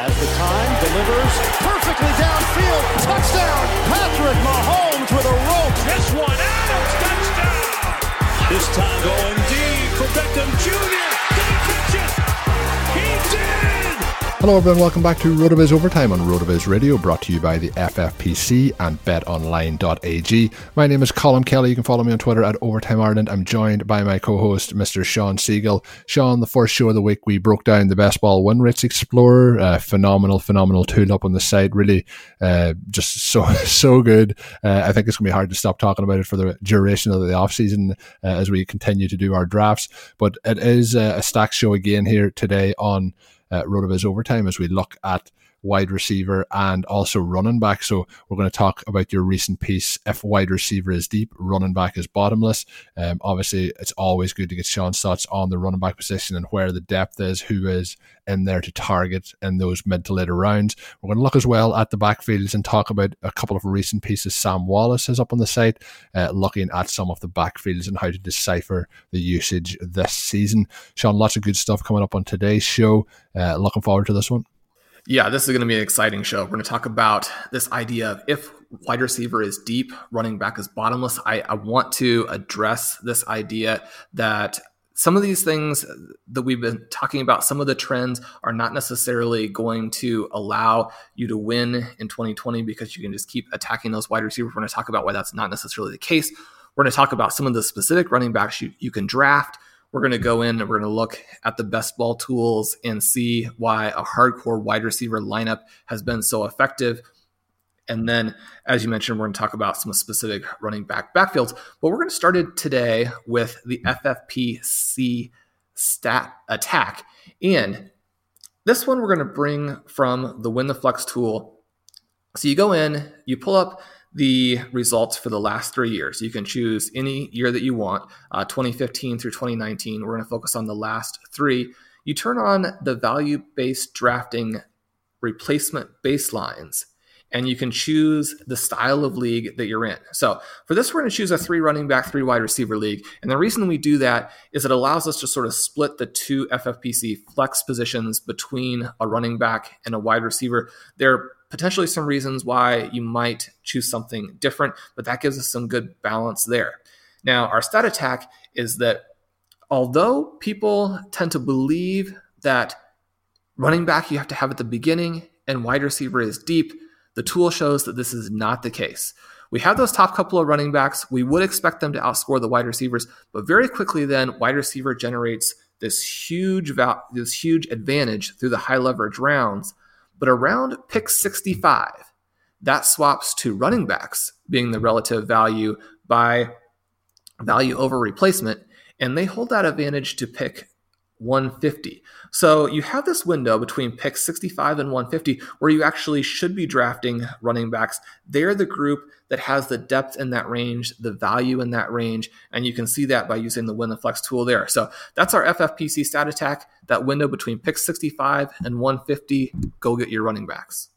has the time, delivers perfectly downfield. Touchdown, Patrick Mahomes with a Hello, everyone. Welcome back to RotoViz Overtime on RotoViz Radio, brought to you by the FFPC and BetOnline.ag. My name is Colin Kelly. You can follow me on Twitter at Overtime Ireland. I'm joined by my co-host, Mr. Sean Siegel. Sean, the first show of the week, we broke down the Best Ball Win Rates Explorer. Uh, phenomenal, phenomenal tool up on the site. Really, uh, just so so good. Uh, I think it's going to be hard to stop talking about it for the duration of the off season uh, as we continue to do our drafts. But it is uh, a stack show again here today on uh, Rotoviz Overtime as we look at wide receiver and also running back. So we're going to talk about your recent piece. If wide receiver is deep, running back is bottomless. Um, obviously, it's always good to get Sean's thoughts on the running back position and where the depth is, who is in there to target in those mid to later rounds. We're going to look as well at the backfields and talk about a couple of recent pieces Sam Wallace has up on the site, uh, looking at some of the backfields and how to decipher the usage this season. Sean, lots of good stuff coming up on today's show. Uh, looking forward to this one. Yeah, this is going to be an exciting show. We're going to talk about this idea of if wide receiver is deep, running back is bottomless. I, I want to address this idea that some of these things that we've been talking about, some of the trends are not necessarily going to allow you to win in 2020 because you can just keep attacking those wide receivers. We're going to talk about why that's not necessarily the case. We're going to talk about some of the specific running backs you, you can draft we're going to go in and we're going to look at the best ball tools and see why a hardcore wide receiver lineup has been so effective. And then, as you mentioned, we're going to talk about some specific running back backfields. But we're going to start it today with the FFPC stat attack. And this one we're going to bring from the Win the Flex tool. So you go in, you pull up the results for the last three years. You can choose any year that you want, uh, 2015 through 2019. We're going to focus on the last three. You turn on the value based drafting replacement baselines, and you can choose the style of league that you're in. So for this, we're going to choose a three running back, three wide receiver league. And the reason we do that is it allows us to sort of split the two FFPC flex positions between a running back and a wide receiver. They're potentially some reasons why you might choose something different, but that gives us some good balance there. Now, our stat attack is that although people tend to believe that running back you have to have at the beginning and wide receiver is deep, the tool shows that this is not the case. We have those top couple of running backs. We would expect them to outscore the wide receivers, but very quickly then wide receiver generates this huge val- this huge advantage through the high leverage rounds. But around pick 65, that swaps to running backs being the relative value by value over replacement, and they hold that advantage to pick 150. So you have this window between pick 65 and 150 where you actually should be drafting running backs. They're the group that has the depth in that range, the value in that range, and you can see that by using the win the flex tool there. So that's our FFPC stat attack, that window between pick 65 and 150. Go get your running backs.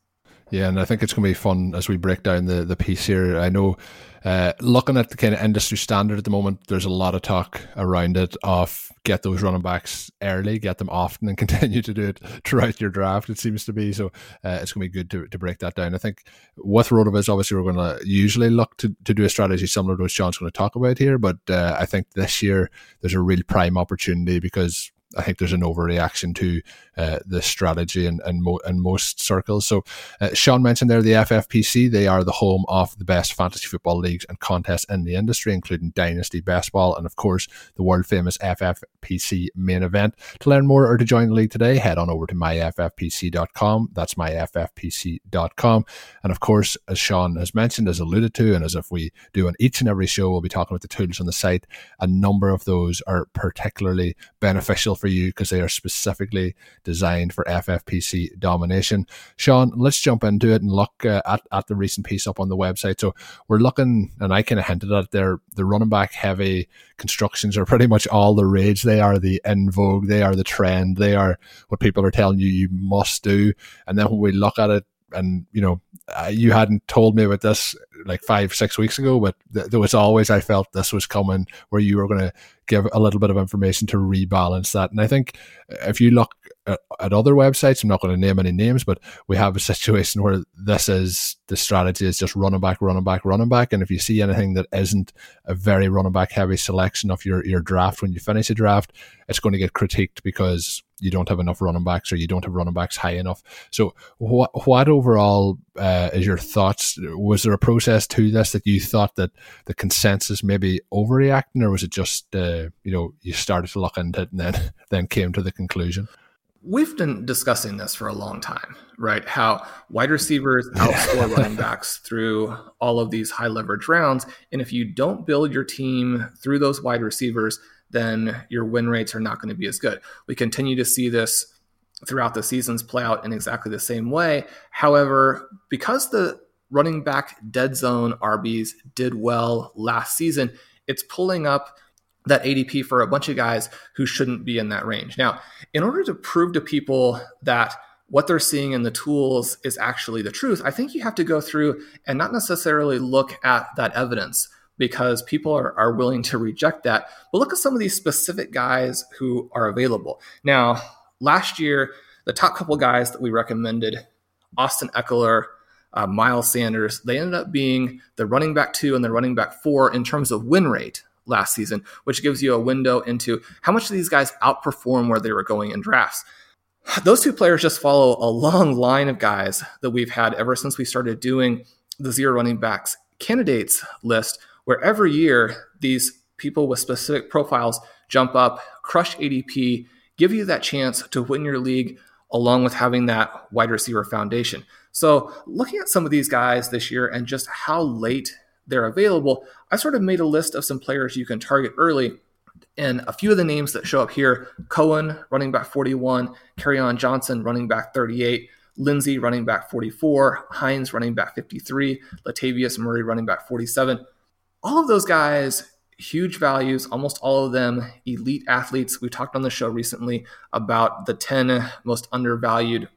Yeah, and I think it's going to be fun as we break down the, the piece here. I know uh, looking at the kind of industry standard at the moment, there's a lot of talk around it of get those running backs early, get them often, and continue to do it throughout your draft. It seems to be so. Uh, it's going to be good to, to break that down. I think with Rotoviz, obviously, we're going to usually look to, to do a strategy similar to what Sean's going to talk about here, but uh, I think this year there's a real prime opportunity because I think there's an overreaction to uh, the strategy in, in, mo- in, most circles. So, uh, Sean mentioned there the FFPC. They are the home of the best fantasy football leagues and contests in the industry, including Dynasty Baseball and, of course, the world famous FFPC main event. To learn more or to join the league today, head on over to myffpc.com. That's myffpc.com. And, of course, as Sean has mentioned, as alluded to, and as if we do on each and every show, we'll be talking about the tools on the site. A number of those are particularly beneficial for you because they are specifically designed for FFPC domination. Sean, let's jump into it and look uh, at, at the recent piece up on the website. So we're looking, and I kind of hinted at there, the running back heavy constructions are pretty much all the rage. They are the in vogue, they are the trend, they are what people are telling you you must do. And then when we look at it, and you know, you hadn't told me about this like five, six weeks ago, but th- there was always I felt this was coming where you were going to give a little bit of information to rebalance that. And I think if you look at, at other websites, I'm not going to name any names, but we have a situation where this is the strategy is just running back, running back, running back. And if you see anything that isn't a very running back heavy selection of your, your draft when you finish a draft, it's going to get critiqued because you don't have enough running backs or you don't have running backs high enough. So, what what overall uh, is your thoughts? Was there a process to this that you thought that the consensus maybe overreacting, or was it just uh, you know you started to look into it and then then came to the conclusion? We've been discussing this for a long time, right? How wide receivers outscore running backs through all of these high leverage rounds. And if you don't build your team through those wide receivers, then your win rates are not going to be as good. We continue to see this throughout the seasons play out in exactly the same way. However, because the running back dead zone RBs did well last season, it's pulling up that ADP for a bunch of guys who shouldn't be in that range. Now, in order to prove to people that what they're seeing in the tools is actually the truth, I think you have to go through and not necessarily look at that evidence because people are, are willing to reject that. But look at some of these specific guys who are available. Now, last year, the top couple guys that we recommended, Austin Ekeler, uh, Miles Sanders, they ended up being the running back two and the running back four in terms of win rate last season, which gives you a window into how much these guys outperform where they were going in drafts. Those two players just follow a long line of guys that we've had ever since we started doing the zero running backs candidates list, where every year these people with specific profiles jump up, crush ADP, give you that chance to win your league along with having that wide receiver foundation. So, looking at some of these guys this year and just how late they're available, I sort of made a list of some players you can target early. And a few of the names that show up here Cohen, running back 41, on Johnson, running back 38, Lindsay, running back 44, Hines, running back 53, Latavius Murray, running back 47 all of those guys huge values, almost all of them elite athletes. We talked on the show recently about the 10 most undervalued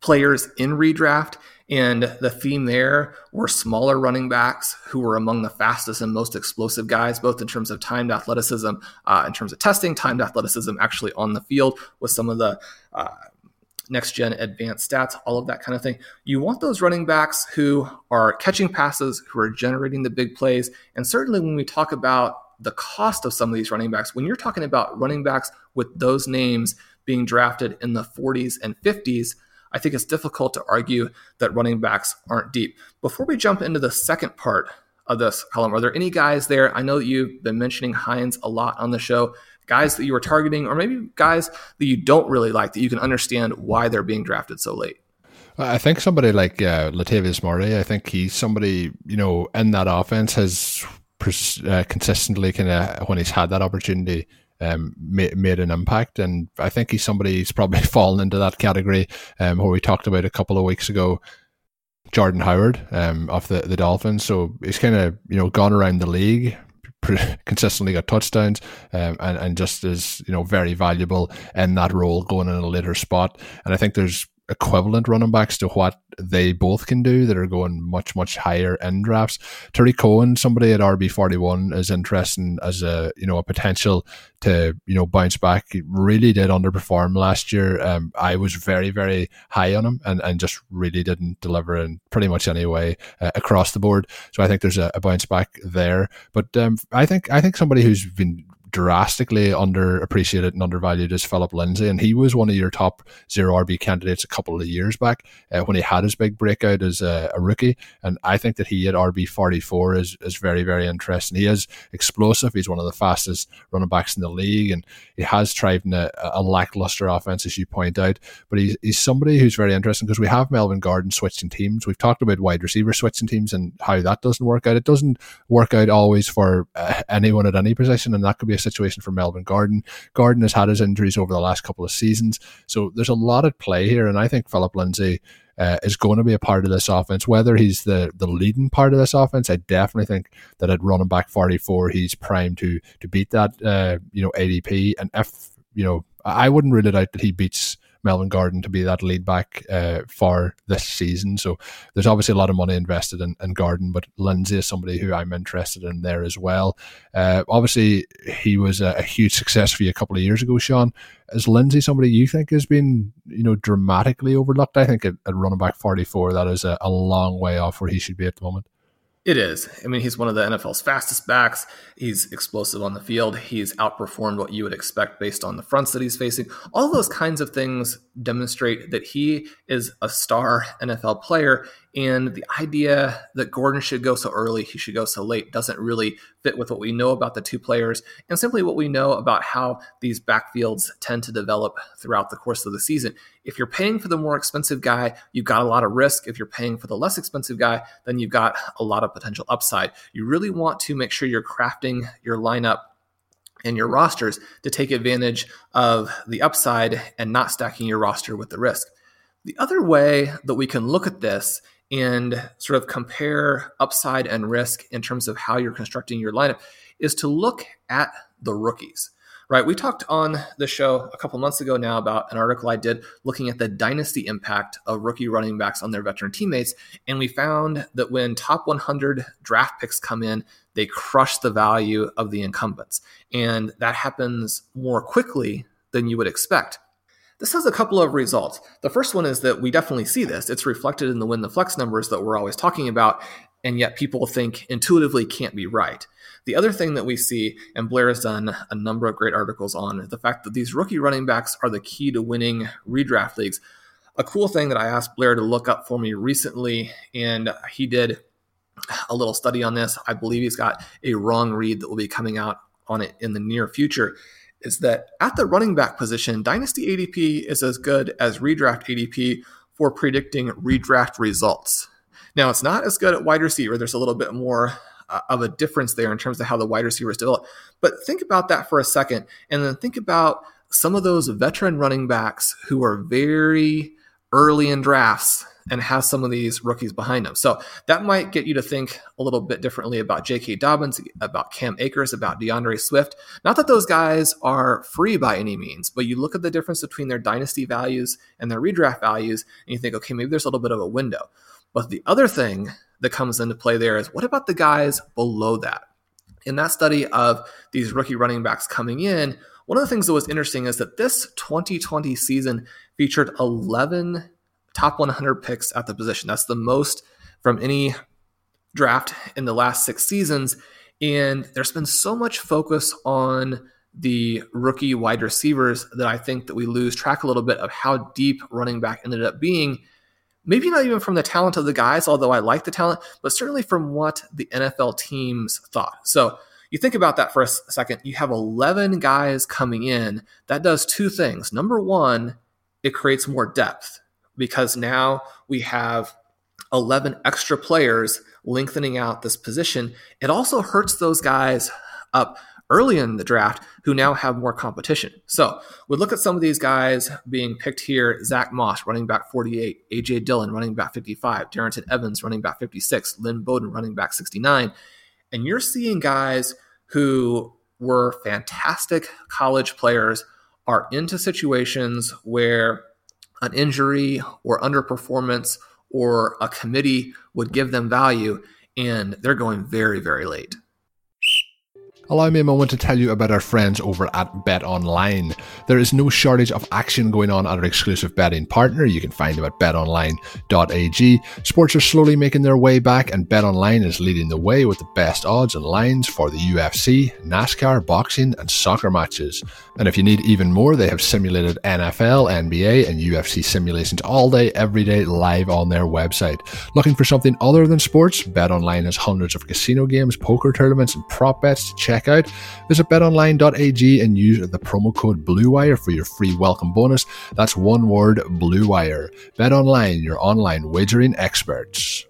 players in redraft. And the theme there were smaller running backs who were among the fastest and most explosive guys, both in terms of timed athleticism, uh, in terms of testing, timed athleticism actually on the field with some of the uh, next gen advanced stats, all of that kind of thing. You want those running backs who are catching passes, who are generating the big plays. And certainly when we talk about the cost of some of these running backs, when you're talking about running backs with those names being drafted in the 40s and 50s, I think it's difficult to argue that running backs aren't deep. Before we jump into the second part of this column, are there any guys there? I know you've been mentioning Hines a lot on the show. Guys that you were targeting, or maybe guys that you don't really like that you can understand why they're being drafted so late. I think somebody like uh, Latavius Murray, I think he's somebody, you know, in that offense has uh, consistently kind of, when he's had that opportunity, um, made, made an impact. And I think he's somebody who's probably fallen into that category um, where we talked about a couple of weeks ago. Jordan Howard um, of the, the Dolphins. So he's kind of, you know, gone around the league, consistently got touchdowns um, and, and just is you know very valuable in that role going in a later spot. And i think there's equivalent running backs to what they both can do that are going much much higher in drafts. Tarik Cohen, somebody at RB forty one, is interesting as a you know a potential to you know bounce back. He really did underperform last year. Um, I was very very high on him and, and just really didn't deliver in pretty much any way uh, across the board. So I think there's a, a bounce back there. But um, I think I think somebody who's been drastically underappreciated and undervalued is Philip Lindsay, and he was one of your top zero RB candidates a couple of years back uh, when he had his big breakout as a, a, rookie. And I think that he at RB forty four is is very very interesting. He is explosive. He's one of the fastest running backs in the league, and he has thrived in a, a lackluster offense, as you point out. But he's he's somebody who's very interesting because we have Melvin Gordon switching teams. We've talked about wide receiver switching teams and how that doesn't work out. It doesn't work out always for uh, anyone at any position, and that could be a situation for Melvin Gordon. Gordon has had his injuries over the last couple of seasons, so there's a lot at play here, and I think Philip Lindsay. Uh, is going to be a part of this offense. Whether he's the the leading part of this offense, I definitely think that at running back 44, he's primed to to beat that uh, you know ADP. And if you know, I wouldn't rule it out that he beats Melvin Gordon to be that lead back uh, for this season. So there's obviously a lot of money invested in, in Gordon, but Lindsay is somebody who I'm interested in there as well. Uh, obviously, he was a, a, huge success for you a couple of years ago, Sean. Is Lindsay somebody you think has been, you know, dramatically overlooked? I think at, at running back 44, that is a, a long way off where he should be at the moment. It is. I mean, he's one of the NFL's fastest backs. He's explosive on the field. He's outperformed what you would expect based on the fronts that he's facing. All those kinds of things demonstrate that he is a star NFL player. And the idea that Gordon should go so early, he should go so late, doesn't really fit with what we know about the two players and simply what we know about how these backfields tend to develop throughout the course of the season. If you're paying for the more expensive guy, you've got a lot of risk. If you're paying for the less expensive guy, then you've got a lot of potential upside. You really want to make sure you're crafting your lineup and your rosters to take advantage of the upside and not stacking your roster with the risk. The other way that we can look at this and sort of compare upside and risk in terms of how you're constructing your lineup is to look at the rookies right? We talked on the show a couple months ago now about an article I did looking at the dynasty impact of rookie running backs on their veteran teammates. And we found that when top 100 draft picks come in, they crush the value of the incumbents. And that happens more quickly than you would expect. This has a couple of results. The first one is that we definitely see this. It's reflected in the win the flex numbers that we're always talking about, and yet people think intuitively can't be right. The other thing that we see, and Blair has done a number of great articles on, the fact that these rookie running backs are the key to winning redraft leagues. A cool thing that I asked Blair to look up for me recently, and he did a little study on this. I believe he's got a wrong read that will be coming out on it in the near future. Is that at the running back position, Dynasty ADP is as good as redraft ADP for predicting redraft results. Now, it's not as good at wide receiver. There's a little bit more uh, of a difference there in terms of how the wide receivers develop. But think about that for a second, and then think about some of those veteran running backs who are very early in drafts and have some of these rookies behind them. So that might get you to think a little bit differently about J.K. Dobbins, about Cam Akers, about D'Andre Swift. Not that those guys are free by any means, but you look at the difference between their dynasty values and their redraft values, and you think, okay, maybe there's a little bit of a window. But the other thing that comes into play there is what about the guys below that? In that study of these rookie running backs coming in, one of the things that was interesting is that this 2020 season featured 11 top 100 picks at the position. That's the most from any draft in the last six seasons. And there's been so much focus on the rookie wide receivers that I think that we lose track a little bit of how deep running back ended up being. Maybe not even from the talent of the guys, although I like the talent, but certainly from what the NFL teams thought. So you think about that for a second. You have 11 guys coming in. That does two things. Number one, it creates more depth because now we have 11 extra players lengthening out this position. It also hurts those guys up early in the draft who now have more competition. So we look at some of these guys being picked here Zach Moss, running back 48, AJ Dillon, running back 55, Darrynton Evans, running back 56, Lynn Bowden, running back 69. And you're seeing guys who were fantastic college players are into situations where an injury or underperformance or a committee would give them value and they're going very, very late. Allow me a moment to tell you about our friends over at Bet Online. There is no shortage of action going on at our exclusive betting partner. You can find them at betonline.ag. Sports are slowly making their way back, and Bet Online is leading the way with the best odds and lines for the UFC, NASCAR, boxing, and soccer matches. And if you need even more, they have simulated NFL, NBA, and UFC simulations all day, every day, live on their website. Looking for something other than sports? Bet Online has hundreds of casino games, poker tournaments, and prop bets to check check out, visit betonline.ag and use the promo code BLUEWIRE for your free welcome bonus. That's one word BLUEWIRE. BetOnline, your online wagering experts.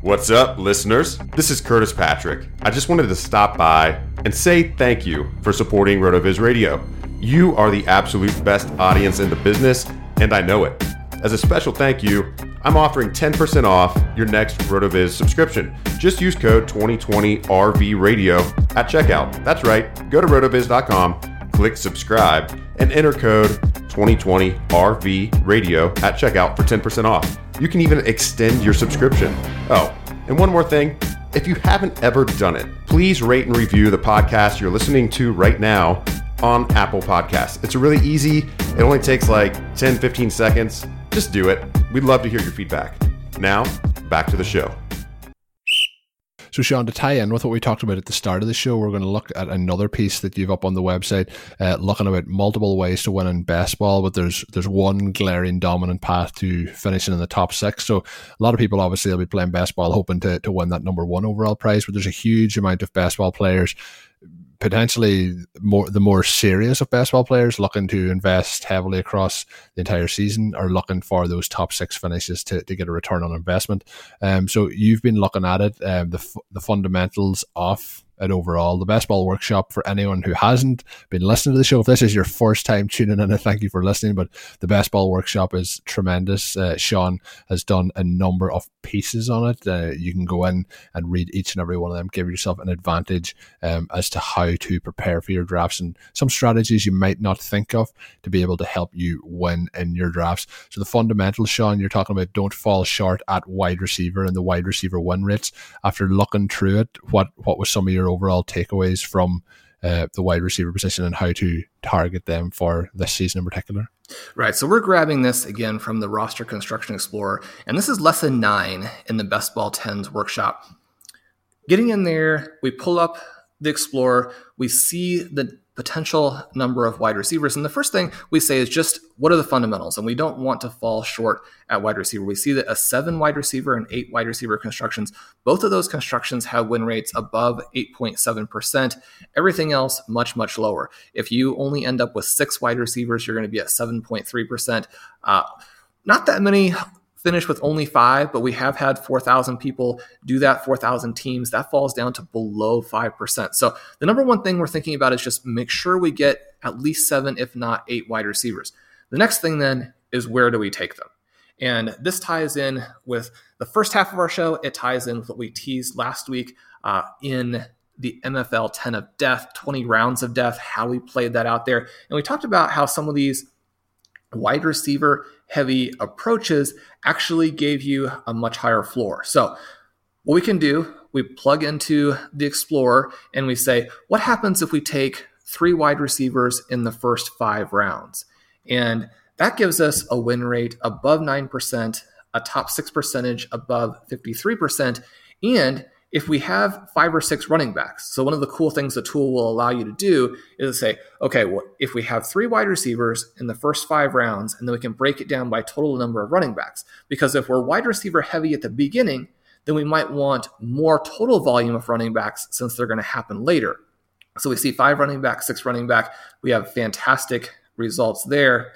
What's up, listeners? This is Curtis Patrick. I just wanted to stop by and say thank you for supporting RotoViz Radio. You are the absolute best audience in the business, and I know it. As a special thank you, I'm offering 10% off your next RotoViz subscription. Just use code 2020RV Radio at checkout. That's right. Go to rotoviz.com, click subscribe, and enter code 2020RV Radio at checkout for 10% off. You can even extend your subscription. Oh, and one more thing. If you haven't ever done it, please rate and review the podcast you're listening to right now on Apple Podcasts. It's really easy. It only takes like 10, 15 seconds just do it. We'd love to hear your feedback. Now, back to the show. So, Sean, to tie in with what we talked about at the start of the show, we're going to look at another piece that you've up on the website, uh, looking about multiple ways to win in best ball, but there's there's one glaring dominant path to finishing in the top six. So, a lot of people obviously will be playing best ball, hoping to, to win that number one overall prize, but there's a huge amount of best ball players potentially more the more serious of best ball players looking to invest heavily across the entire season are looking for those top six finishes to, to get a return on investment. Um, so you've been looking at it, um, the the fundamentals of at overall. The Best Ball Workshop, for anyone who hasn't been listening to the show, if this is your first time tuning in, thank you for listening. But the Best Ball Workshop is tremendous. Uh, Sean has done a number of pieces on it. Uh, you can go in and read each and every one of them, give yourself an advantage um, as to how to prepare for your drafts and some strategies you might not think of to be able to help you win in your drafts. So the fundamentals, Sean, you're talking about don't fall short at wide receiver and the wide receiver win rates. After looking through it, what what was some of your your overall takeaways from uh, the wide receiver position and how to target them for this season in particular? Right. So we're grabbing this again from the Roster Construction Explorer, and this is lesson nine in the Best Ball 10s workshop. Getting in there, we pull up the Explorer, we see the potential number of wide receivers. And the first thing we say is just what are the fundamentals? And we don't want to fall short at wide receiver. We see that a seven wide receiver and eight wide receiver constructions, both of those constructions have win rates above 8.7%. Everything else much, much lower. If you only end up with six wide receivers, you're going to be at 7.3%. Uh, not that many finish with only five, but we have had 4,000 people do that, 4,000 teams. That falls down to below 5%. So the number one thing we're thinking about is just make sure we get at least seven, if not eight wide receivers. The next thing then is where do we take them? And this ties in with the first half of our show. It ties in with what we teased last week uh, in the MFL 10 of death, 20 rounds of death, how we played that out there. And we talked about how some of these wide receiver heavy approaches actually gave you a much higher floor. So, what we can do, we plug into the Explorer and we say, what happens if we take three wide receivers in the first five rounds? And that gives us a win rate above 9%, a top six percentage above 53%, and if we have five or six running backs, so one of the cool things the tool will allow you to do is to say, okay, well, if we have three wide receivers in the first five rounds, and then we can break it down by total number of running backs. Because if we're wide receiver heavy at the beginning, then we might want more total volume of running backs since they're going to happen later. So we see five running back, six running back. We have fantastic results there.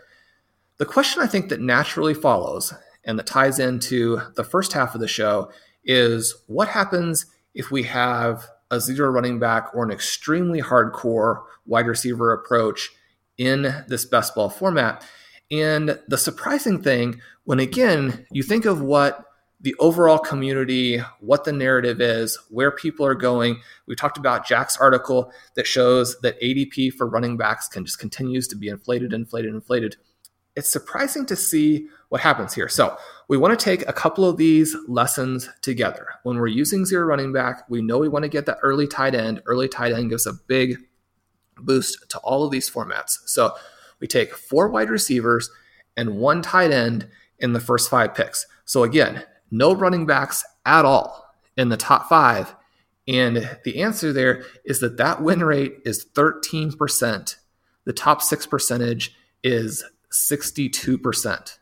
The question I think that naturally follows and that ties into the first half of the show is what happens if we have a zero running back or an extremely hardcore wide receiver approach in this best ball format? And the surprising thing, when again, you think of what the overall community, what the narrative is, where people are going. We talked about Jack's article that shows that ADP for running backs can just continues to be inflated, inflated, inflated. It's surprising to see what happens here. So we want to take a couple of these lessons together. When we're using zero running back, we know we want to get that early tight end. Early tight end gives a big boost to all of these formats. So we take four wide receivers and one tight end in the first five picks. So again, no running backs at all in the top five. And the answer there is that that win rate is 13%. The top six percentage is 62%.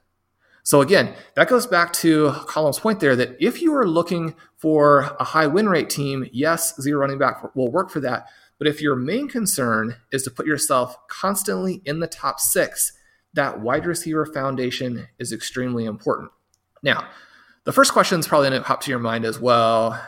So again, that goes back to Colin's point there that if you are looking for a high win rate team, yes, zero running back will work for that. But if your main concern is to put yourself constantly in the top six, that wide receiver foundation is extremely important. Now, the first question is probably going to pop to your mind as well.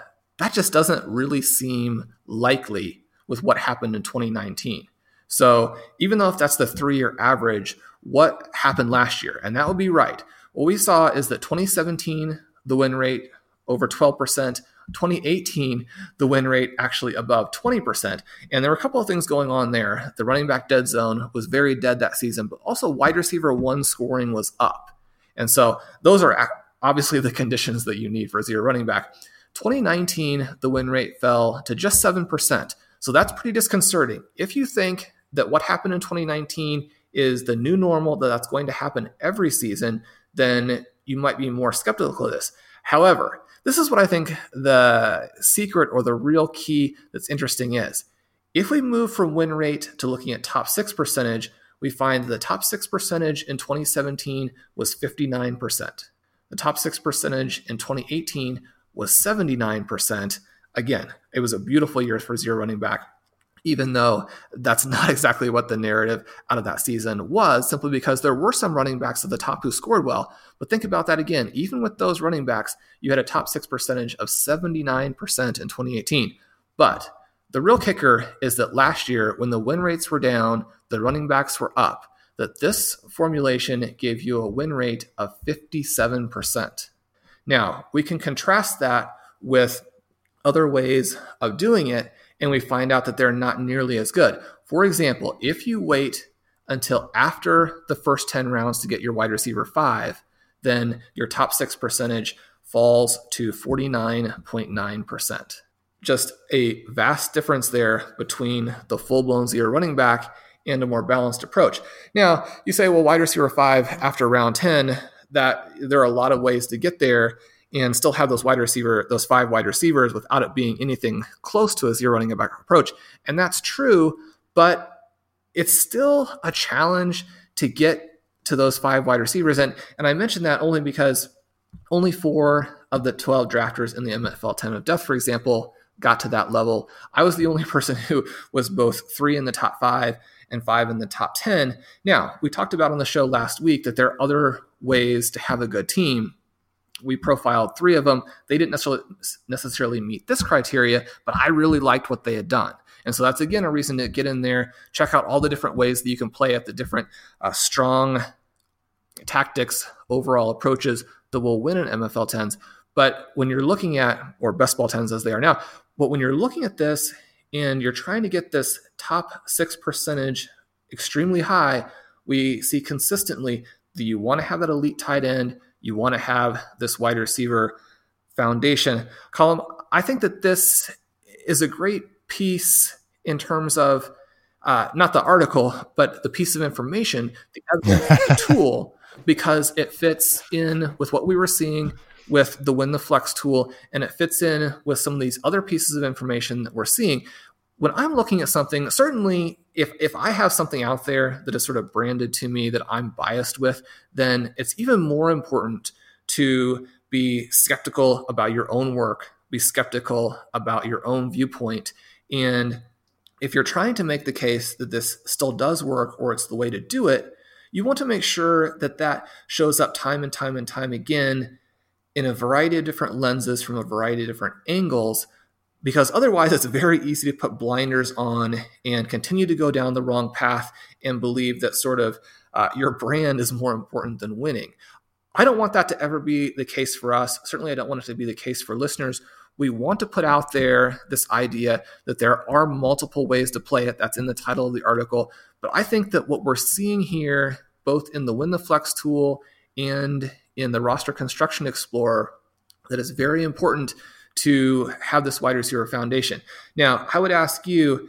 That just doesn't really seem likely with what happened in 2019. So even though if that's the three year average, what happened last year? And that would be right. What we saw is that 2017, the win rate over 12%. 2018, the win rate actually above 20%. And there were a couple of things going on there. The running back dead zone was very dead that season, but also wide receiver one scoring was up. And so those are obviously the conditions that you need for a zero running back. 2019, the win rate fell to just 7%. So that's pretty disconcerting. If you think that what happened in 2019 is the new normal, that that's going to happen every season, then you might be more skeptical of this. However, this is what I think the secret or the real key that's interesting is. If we move from win rate to looking at top six percentage, we find that the top six percentage in 2017 was 59%. The top six percentage in 2018 was 79%. Again, it was a beautiful year for zero running back, even though that's not exactly what the narrative out of that season was, simply because there were some running backs at the top who scored well. But think about that again. Even with those running backs, you had a top six percentage of 79% in 2018. But the real kicker is that last year, when the win rates were down, the running backs were up that this formulation gave you a win rate of 57%. Now, we can contrast that with other ways of doing it, and we find out that they're not nearly as good. For example, if you wait until after the first 10 rounds to get your wide receiver five, then your top six percentage falls to 49.9%. Just a vast difference there between the full blown zero running back and a more balanced approach. Now, you say, well, wide receiver five after round 10, that there are a lot of ways to get there and still have those wide receiver, those five wide receivers without it being anything close to a zero running back approach. And that's true, but it's still a challenge to get to those five wide receivers. And, and I mentioned that only because only four of the 12 drafters in the MFL 10 of Death, for example, got to that level. I was the only person who was both three in the top five and five in the top 10. Now, we talked about on the show last week that there are other ways to have a good team. We profiled three of them. They didn't necessarily necessarily meet this criteria, but I really liked what they had done. And so that's again a reason to get in there, check out all the different ways that you can play at the different uh, strong tactics, overall approaches that will win in MFL 10s. But when you're looking at, or best ball 10s as they are now, but when you're looking at this and you're trying to get this top six percentage extremely high, we see consistently that you want to have that elite tight end, you want to have this wide receiver foundation. Colin, I think that this is a great piece in terms of uh, not the article, but the piece of information, the, the tool, because it fits in with what we were seeing with the win the flex tool and it fits in with some of these other pieces of information that we're seeing when i'm looking at something certainly if if i have something out there that is sort of branded to me that i'm biased with then it's even more important to be skeptical about your own work be skeptical about your own viewpoint. And if you're trying to make the case that this still does work or it's the way to do it you want to make sure that that shows up time and time and time again in a variety of different lenses from a variety of different angles because otherwise it's very easy to put blinders on and continue to go down the wrong path and believe that sort of uh, your brand is more important than winning. I don't want that to ever be the case for us. Certainly, I don't want it to be the case for listeners. We want to put out there this idea that there are multiple ways to play it. That's in the title of the article. But I think that what we're seeing here, both in the Win the Flex tool and in the roster construction explorer, that is very important to have this wide receiver foundation. Now, I would ask you,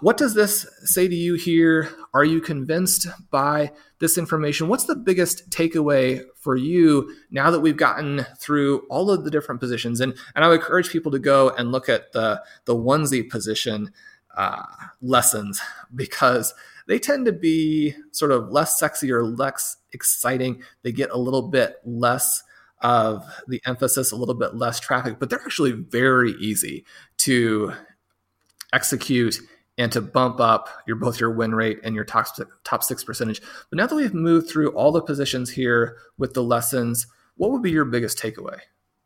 what does this say to you here? Are you convinced by this information? What's the biggest takeaway for you now that we've gotten through all of the different positions? And, and I would encourage people to go and look at the, the onesie position uh, lessons because they tend to be sort of less sexy or less exciting. They get a little bit less of the emphasis, a little bit less traffic, but they're actually very easy to execute and to bump up your both your win rate and your top top six percentage. But now that we've moved through all the positions here with the lessons, what would be your biggest takeaway?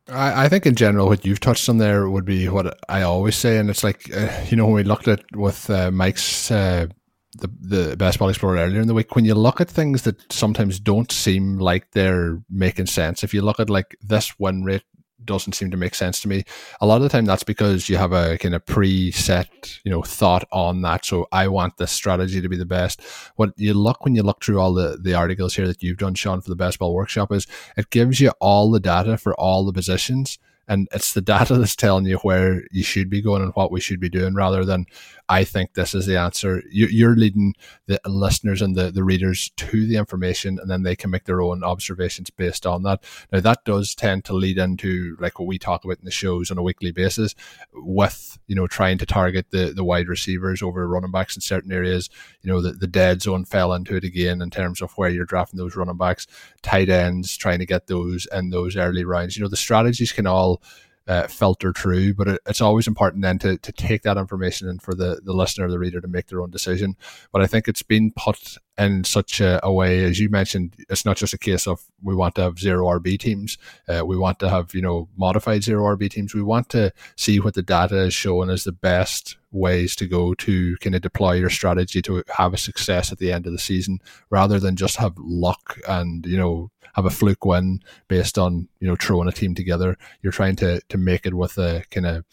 I, I think in general, what you've touched on there would be what I always say, and it's like uh, you know when we looked at with uh, Mike's uh, the the Best Ball Explorer earlier in the week, when you look at things that sometimes don't seem like they're making sense, if you look at like this win rate doesn't seem to make sense to me. A lot of the time, that's because you have a kind of preset, you know, thought on that. So I want this strategy to be the best. What you look when you look through all the the articles here that you've done, Sean, for the Best Ball Workshop is it gives you all the data for all the positions and it's the data that's telling you where you should be going and what we should be doing rather than I think this is the answer. You're leading the listeners and the, the readers to the information, and then they can make their own observations based on that. Now, that does tend to lead into like what we talk about in the shows on a weekly basis, with you know trying to target the the wide receivers over running backs in certain areas. You know, the, the dead zone fell into it again in terms of where you're drafting those running backs, tight ends, trying to get those in those early rounds. You know, the strategies can all uh, filter through. But it, it's always important then to, to take that information and for the, the listener or the reader to make their own decision. But I think it's been put in such a, a, way, as you mentioned, it's not just a case of we want to have zero RB teams. Uh, we want to have, you know, modified zero RB teams. We want to see what the data is showing as the best ways to go to kind of deploy your strategy to have a success at the end of the season rather than just have luck and, you know, have a fluke win based on, you know, throwing a team together. You're trying to, to make it with a kind of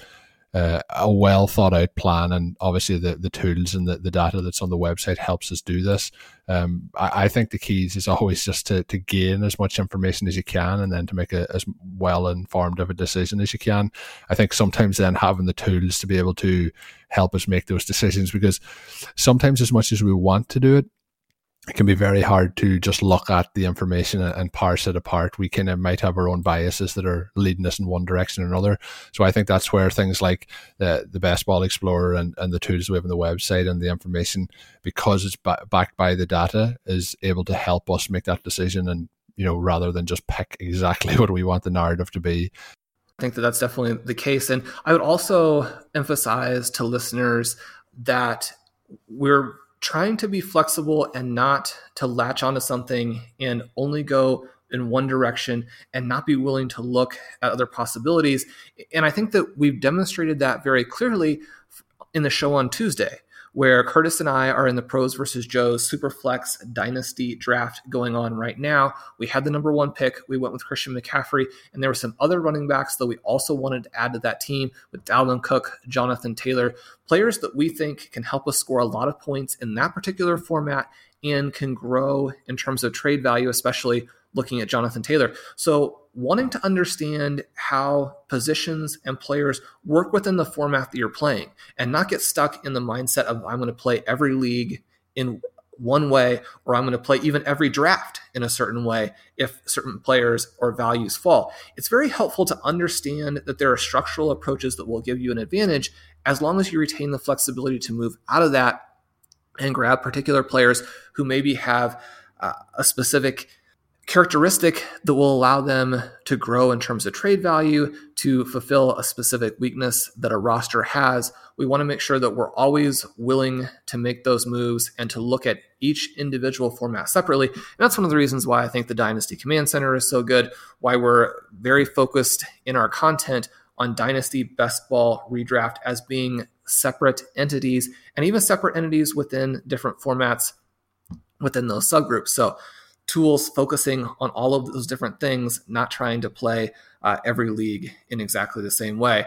uh, a well thought out plan, and obviously the, the tools and the, the data that's on the website helps us do this. Um, I, I, think the keys is always just to, to gain as much information as you can, and then to make a, as well informed of a decision as you can. I think sometimes then having the tools to be able to help us make those decisions, because sometimes as much as we want to do it, it can be very hard to just look at the information and parse it apart. We kind of might have our own biases that are leading us in one direction or another. So I think that's where things like the, the Best Ball Explorer and, and the tools we have on the website and the information, because it's ba- backed by the data, is able to help us make that decision and, you know, rather than just pick exactly what we want the narrative to be. I think that that's definitely the case. And I would also emphasize to listeners that we're trying to be flexible and not to latch onto something and only go in one direction and not be willing to look at other possibilities. And I think that we've demonstrated that very clearly in the show on Tuesday where Curtis and I are in the pros versus Joe's Superflex Dynasty draft going on right now. We had the number one pick. We went with Christian McCaffrey, and there were some other running backs that we also wanted to add to that team with Dalvin Cook, Jonathan Taylor, players that we think can help us score a lot of points in that particular format and can grow in terms of trade value, especially looking at Jonathan Taylor. So, wanting to understand how positions and players work within the format that you're playing and not get stuck in the mindset of I'm going to play every league in one way, or I'm going to play even every draft in a certain way if certain players or values fall. It's very helpful to understand that there are structural approaches that will give you an advantage as long as you retain the flexibility to move out of that and grab particular players who maybe have uh, a specific characteristic that will allow them to grow in terms of trade value to fulfill a specific weakness that a roster has. We want to make sure that we're always willing to make those moves and to look at each individual format separately. And that's one of the reasons why I think the Dynasty Command Center is so good, why we're very focused in our content on Dynasty Best Ball Redraft as being separate entities and even separate entities within different formats within those subgroups. So tools focusing on all of those different things, not trying to play uh, every league in exactly the same way.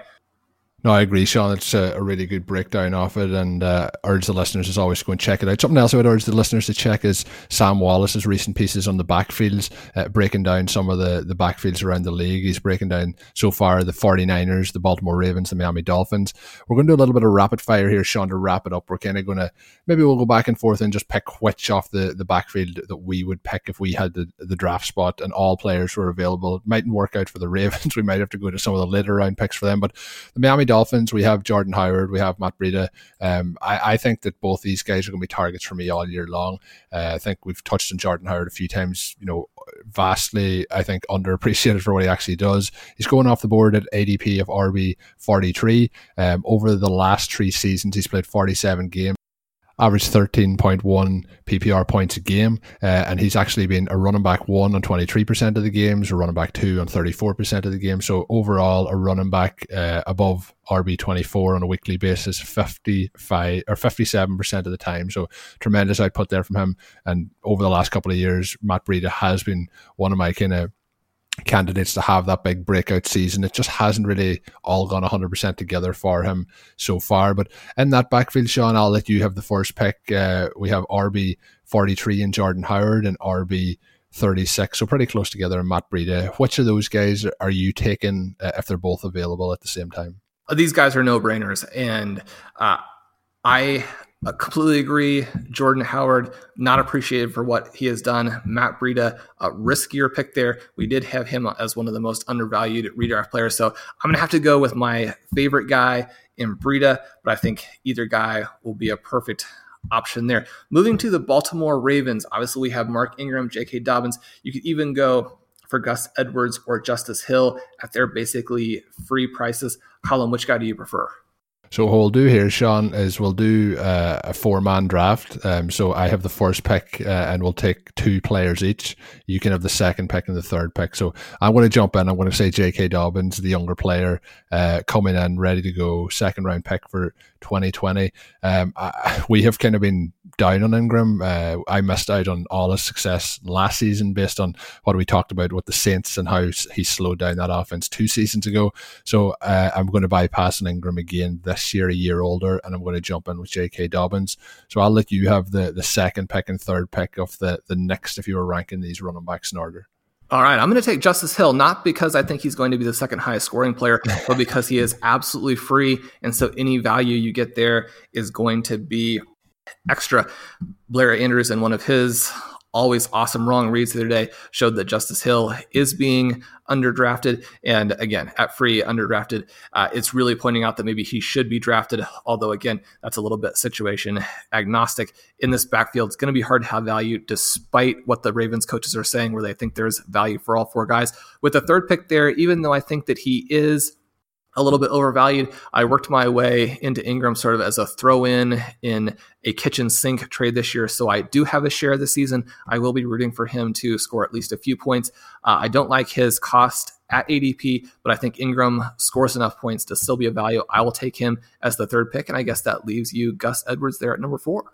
No, I agree, Sean. It's a, a really good breakdown of it, and uh, urge the listeners as always to go and check it out. Something else I would urge the listeners to check is Sam Wallace's recent pieces on the backfields, uh, breaking down some of the, the backfields around the league. He's breaking down so far the 49ers, the Baltimore Ravens, the Miami Dolphins. We're going to do a little bit of rapid fire here, Sean, to wrap it up. We're kind of going to maybe we'll go back and forth and just pick which off the, the backfield that we would pick if we had the, the draft spot and all players were available. It mightn't work out for the Ravens. We might have to go to some of the later round picks for them, but the Miami Dolphins, we have Jordan Howard, we have Matt Breida. Um, I, I, think that both these guys are going to be targets for me all year long. Uh, I think we've touched on Jordan Howard a few times. You know, vastly, I think, underappreciated for what he actually does. He's going off the board at ADP of RB forty three. Um, over the last three seasons, he's played forty seven games averaged 13.1 PPR points a game, uh, and he's actually been a running back one on 23% of the games, a running back two on 34% of the games. So overall, a running back uh, above RB24 on a weekly basis, 55 or 57% of the time. So tremendous output there from him. And over the last couple of years, Matt Breida has been one of my kind of candidates to have that big breakout season. It just hasn't really all gone 100% together for him so far. But in that backfield, Sean, I'll let you have the first pick. Uh, we have RB 43 and Jordan Howard and RB 36, so pretty close together. And Matt Breida. Which of those guys are you taking uh, if they're both available at the same time? These guys are no brainers. And uh, I I completely agree. Jordan Howard, not appreciated for what he has done. Matt Breida, a riskier pick there. We did have him as one of the most undervalued redraft players. So I'm going to have to go with my favorite guy in Breida, but I think either guy will be a perfect option there. Moving to the Baltimore Ravens, obviously we have Mark Ingram, J.K. Dobbins. You could even go for Gus Edwards or Justice Hill at their basically free prices. Colin, which guy do you prefer? So what we'll do here, Sean, is we'll do uh, a four-man draft. Um, so I have the first pick, uh, and we'll take two players each. You can have the second pick and the third pick. So I'm going to jump in. I'm going to say J.K. Dobbins, the younger player, uh, coming in ready to go, second round pick for 2020. Um, I, we have kind of been down on Ingram. Uh, I missed out on all his success last season based on what we talked about with the Saints and how he slowed down that offense two seasons ago. So uh, I'm going to bypass Ingram again this year, a year older, and I'm going to jump in with J.K. Dobbins. So I'll let you have the, the second pick and third pick of the, the next if you were ranking these running backs in order. All right, I'm going to take Justice Hill, not because I think he's going to be the second highest scoring player, but because he is absolutely free. And so any value you get there is going to be extra. Blair Andrews in one of his always awesome wrong reads the other day showed that Justice Hill is being underdrafted. And again, at free underdrafted, uh, it's really pointing out that maybe he should be drafted. Although, again, that's a little bit situation agnostic. In this backfield, it's going to be hard to have value despite what the Ravens coaches are saying, where they think there's value for all four guys. With the third pick there, even though I think that he is a little bit overvalued. I worked my way into Ingram sort of as a throw in in a kitchen sink trade this year. So I do have a share this season. I will be rooting for him to score at least a few points. Uh, I don't like his cost at ADP, but I think Ingram scores enough points to still be a value. I will take him as the third pick. And I guess that leaves you Gus Edwards there at number four.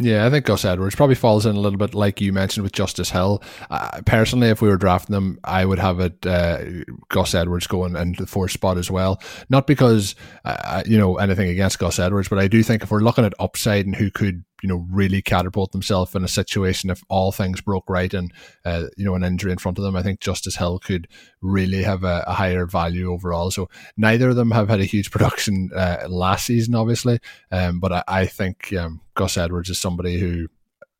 Yeah, I think Gus Edwards probably falls in a little bit like you mentioned with Justice Hill. Uh, personally, if we were drafting them, I would have it uh, Gus Edwards going into the fourth spot as well. Not because uh, you know anything against Gus Edwards, but I do think if we're looking at upside and who could you know really catapult themselves in a situation if all things broke right and uh, you know an injury in front of them, I think Justice Hill could really have a, a higher value overall. So neither of them have had a huge production uh, last season, obviously, um, but I, I think um, Gus Edwards is somebody who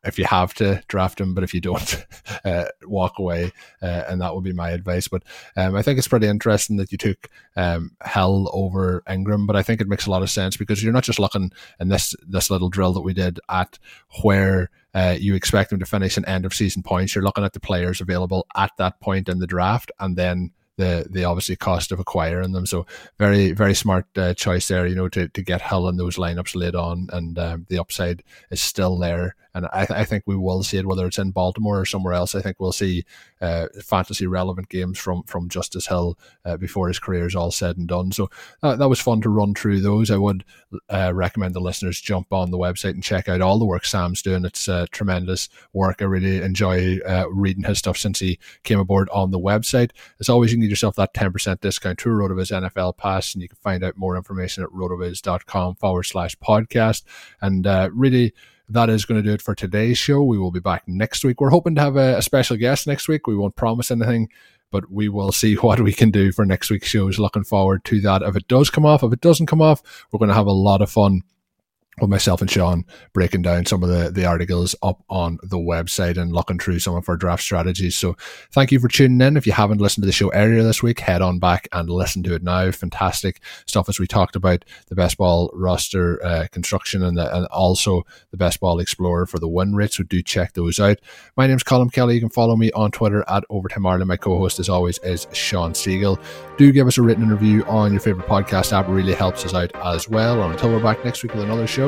if you have to draft him, but if you don't, uh, walk away. Uh, and that would be my advice. But um, I think it's pretty interesting that you took um, Hill over Ingram, but I think it makes a lot of sense because you're not just looking in this this little drill that we did at where. Uh, you expect them to finish an end of season points. You're looking at the players available at that point in the draft, and then the the obviously cost of acquiring them. So very very smart uh, choice there, you know, to, to get Hill in those lineups late on, and um, the upside is still there. And I, I think we will see it whether it's in Baltimore or somewhere else. I think we'll see uh, fantasy relevant games from from Justice Hill uh, before his career is all said and done. So uh, that was fun to run through those. I would uh, recommend the listeners jump on the website and check out all the work Sam's doing. It's uh, tremendous work. I really enjoy reading his stuff since he came aboard on the website. As always, you can get yourself that 10% discount through RotoViz NFL Pass, and you can find out more information at rotoviz.com forward slash podcast. And really, that is going to do it for today's show. We will be back next week. We're hoping to have a, a special guest next week. We won't promise anything, but we will see what we can do for next week's shows. Looking forward to that. If it does come off, if it doesn't come off, we're going to have a lot of fun with myself and Sean breaking down some of the, the articles up on the website and looking through some of our draft strategies. So thank you for tuning in. If you haven't listened to the show earlier this week, head on back and listen to it now. Fantastic stuff as we talked about the best ball roster uh, construction and, the, and also the best ball explorer for the win rate. So do check those out. My name is Colin Kelly. You can follow me on Twitter at Overtime Ireland. My co-host as always is Sean Siegele. Do give us a written review on your favorite podcast app. It really helps us out as well. And until we're back next week with another show,